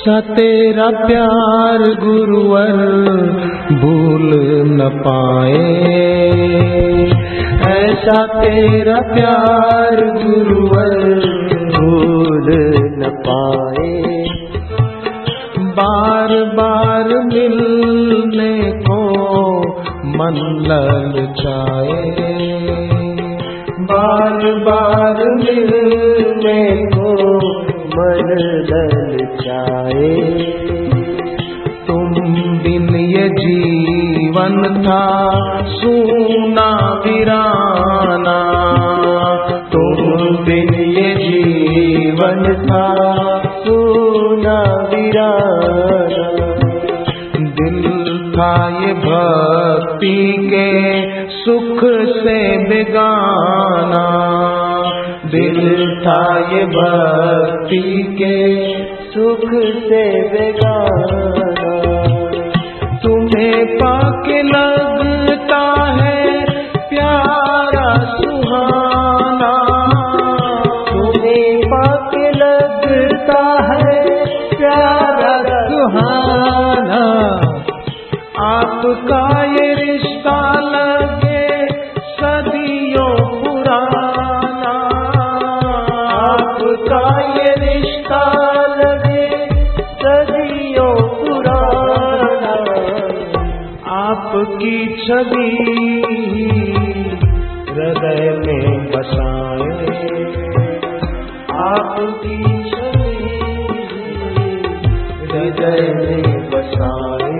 सा तेरा प्यार गुरुवर, भूल न पाए। ऐसा तेरा प्यार गुरुवर, भूल न पाए। बार बार मिलने को मन ललचाए बार बार मिलने को मन ललचाए तुम बिन ये जीवन था, सुना वीराना तुम बिन ये जीवन था, सुना वीराना दिल था ये भक्ति के सुख से बेगाना। था ये भक्ति के सुख से बेगाना तुम्हें पाके लगता है प्यारा सुहाना। तुम्हें पाक लगता है प्यारा सुहाना। सदियों पुराना आपकी छवि हृदय में बसाए। आपकी छवि हृदय में बसाए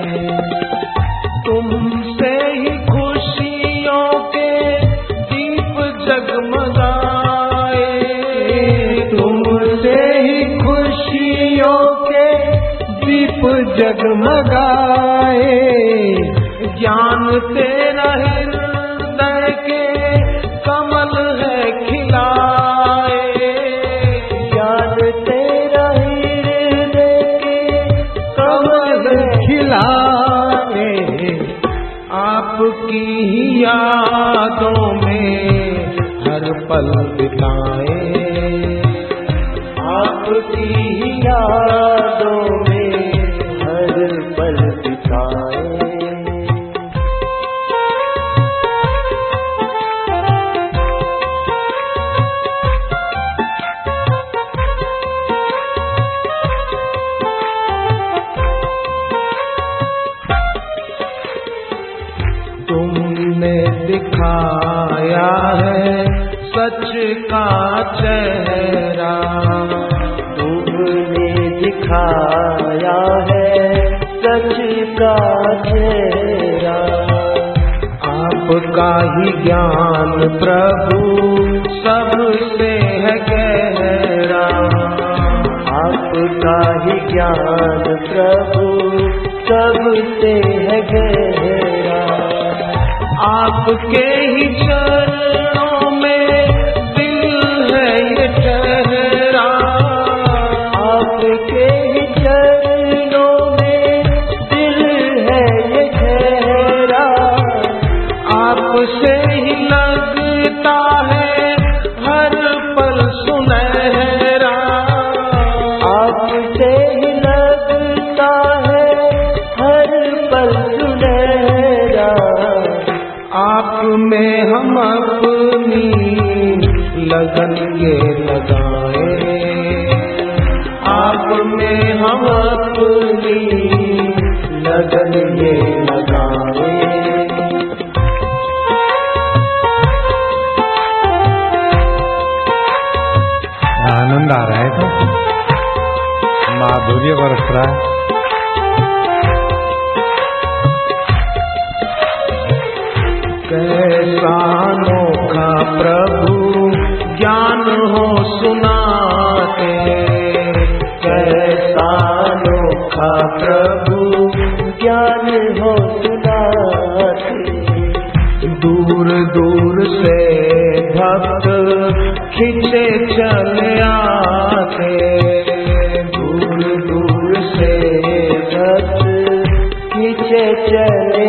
जगमगाए। ज्ञान तेरा हृदय के कमल है खिलाए। ज्ञान तेरा हृदय के कमल खिलाए। आपकी ही यादों में हर पल बिताए। आपकी ही यादों दिखाया है सच का चेहरा। आपका ही ज्ञान प्रभु सबसे है गहरा। आपका ही ज्ञान प्रभु सबसे है गहरा। आपके ही चरणों में हम अपनी लगन ये हम अपनी लगन ये लगाए। आनंद आ रहा है तो? माधुर्य बरस रहा है। कैसा अनोखा प्रभु ज्ञान हो सुनाते कैसा का प्रभु ज्ञान हो दूर दूर से भक्त खिंचे चले आते। दूर दूर से भक्त खिंचे चले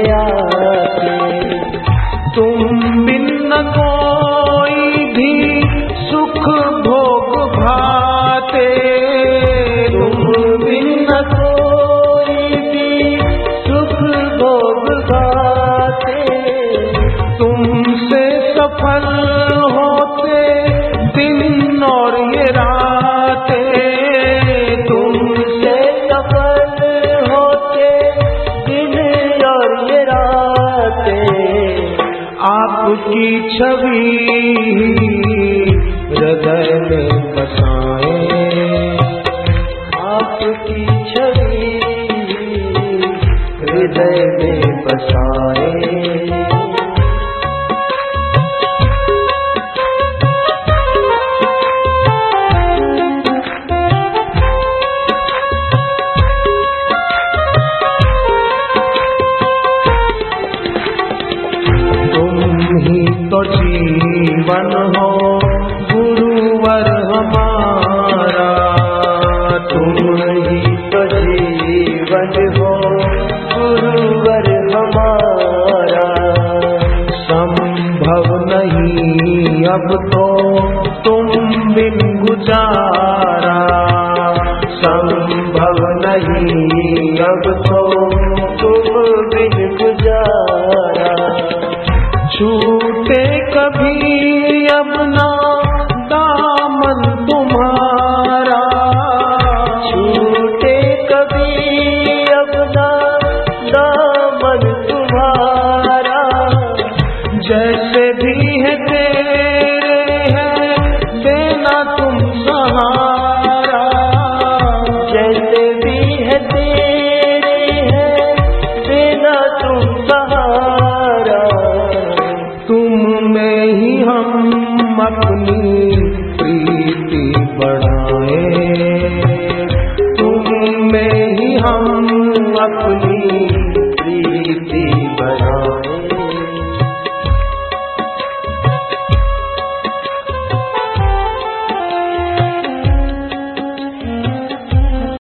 सफल होते, दिन और ये रातें। आपकी छवि हृदय में बसाए। आपकी छवि हृदय में बसाए। बिन गुजारा। संभव नहीं अब तो तुम बिन गुजारा। छूटे कभी हम अपनी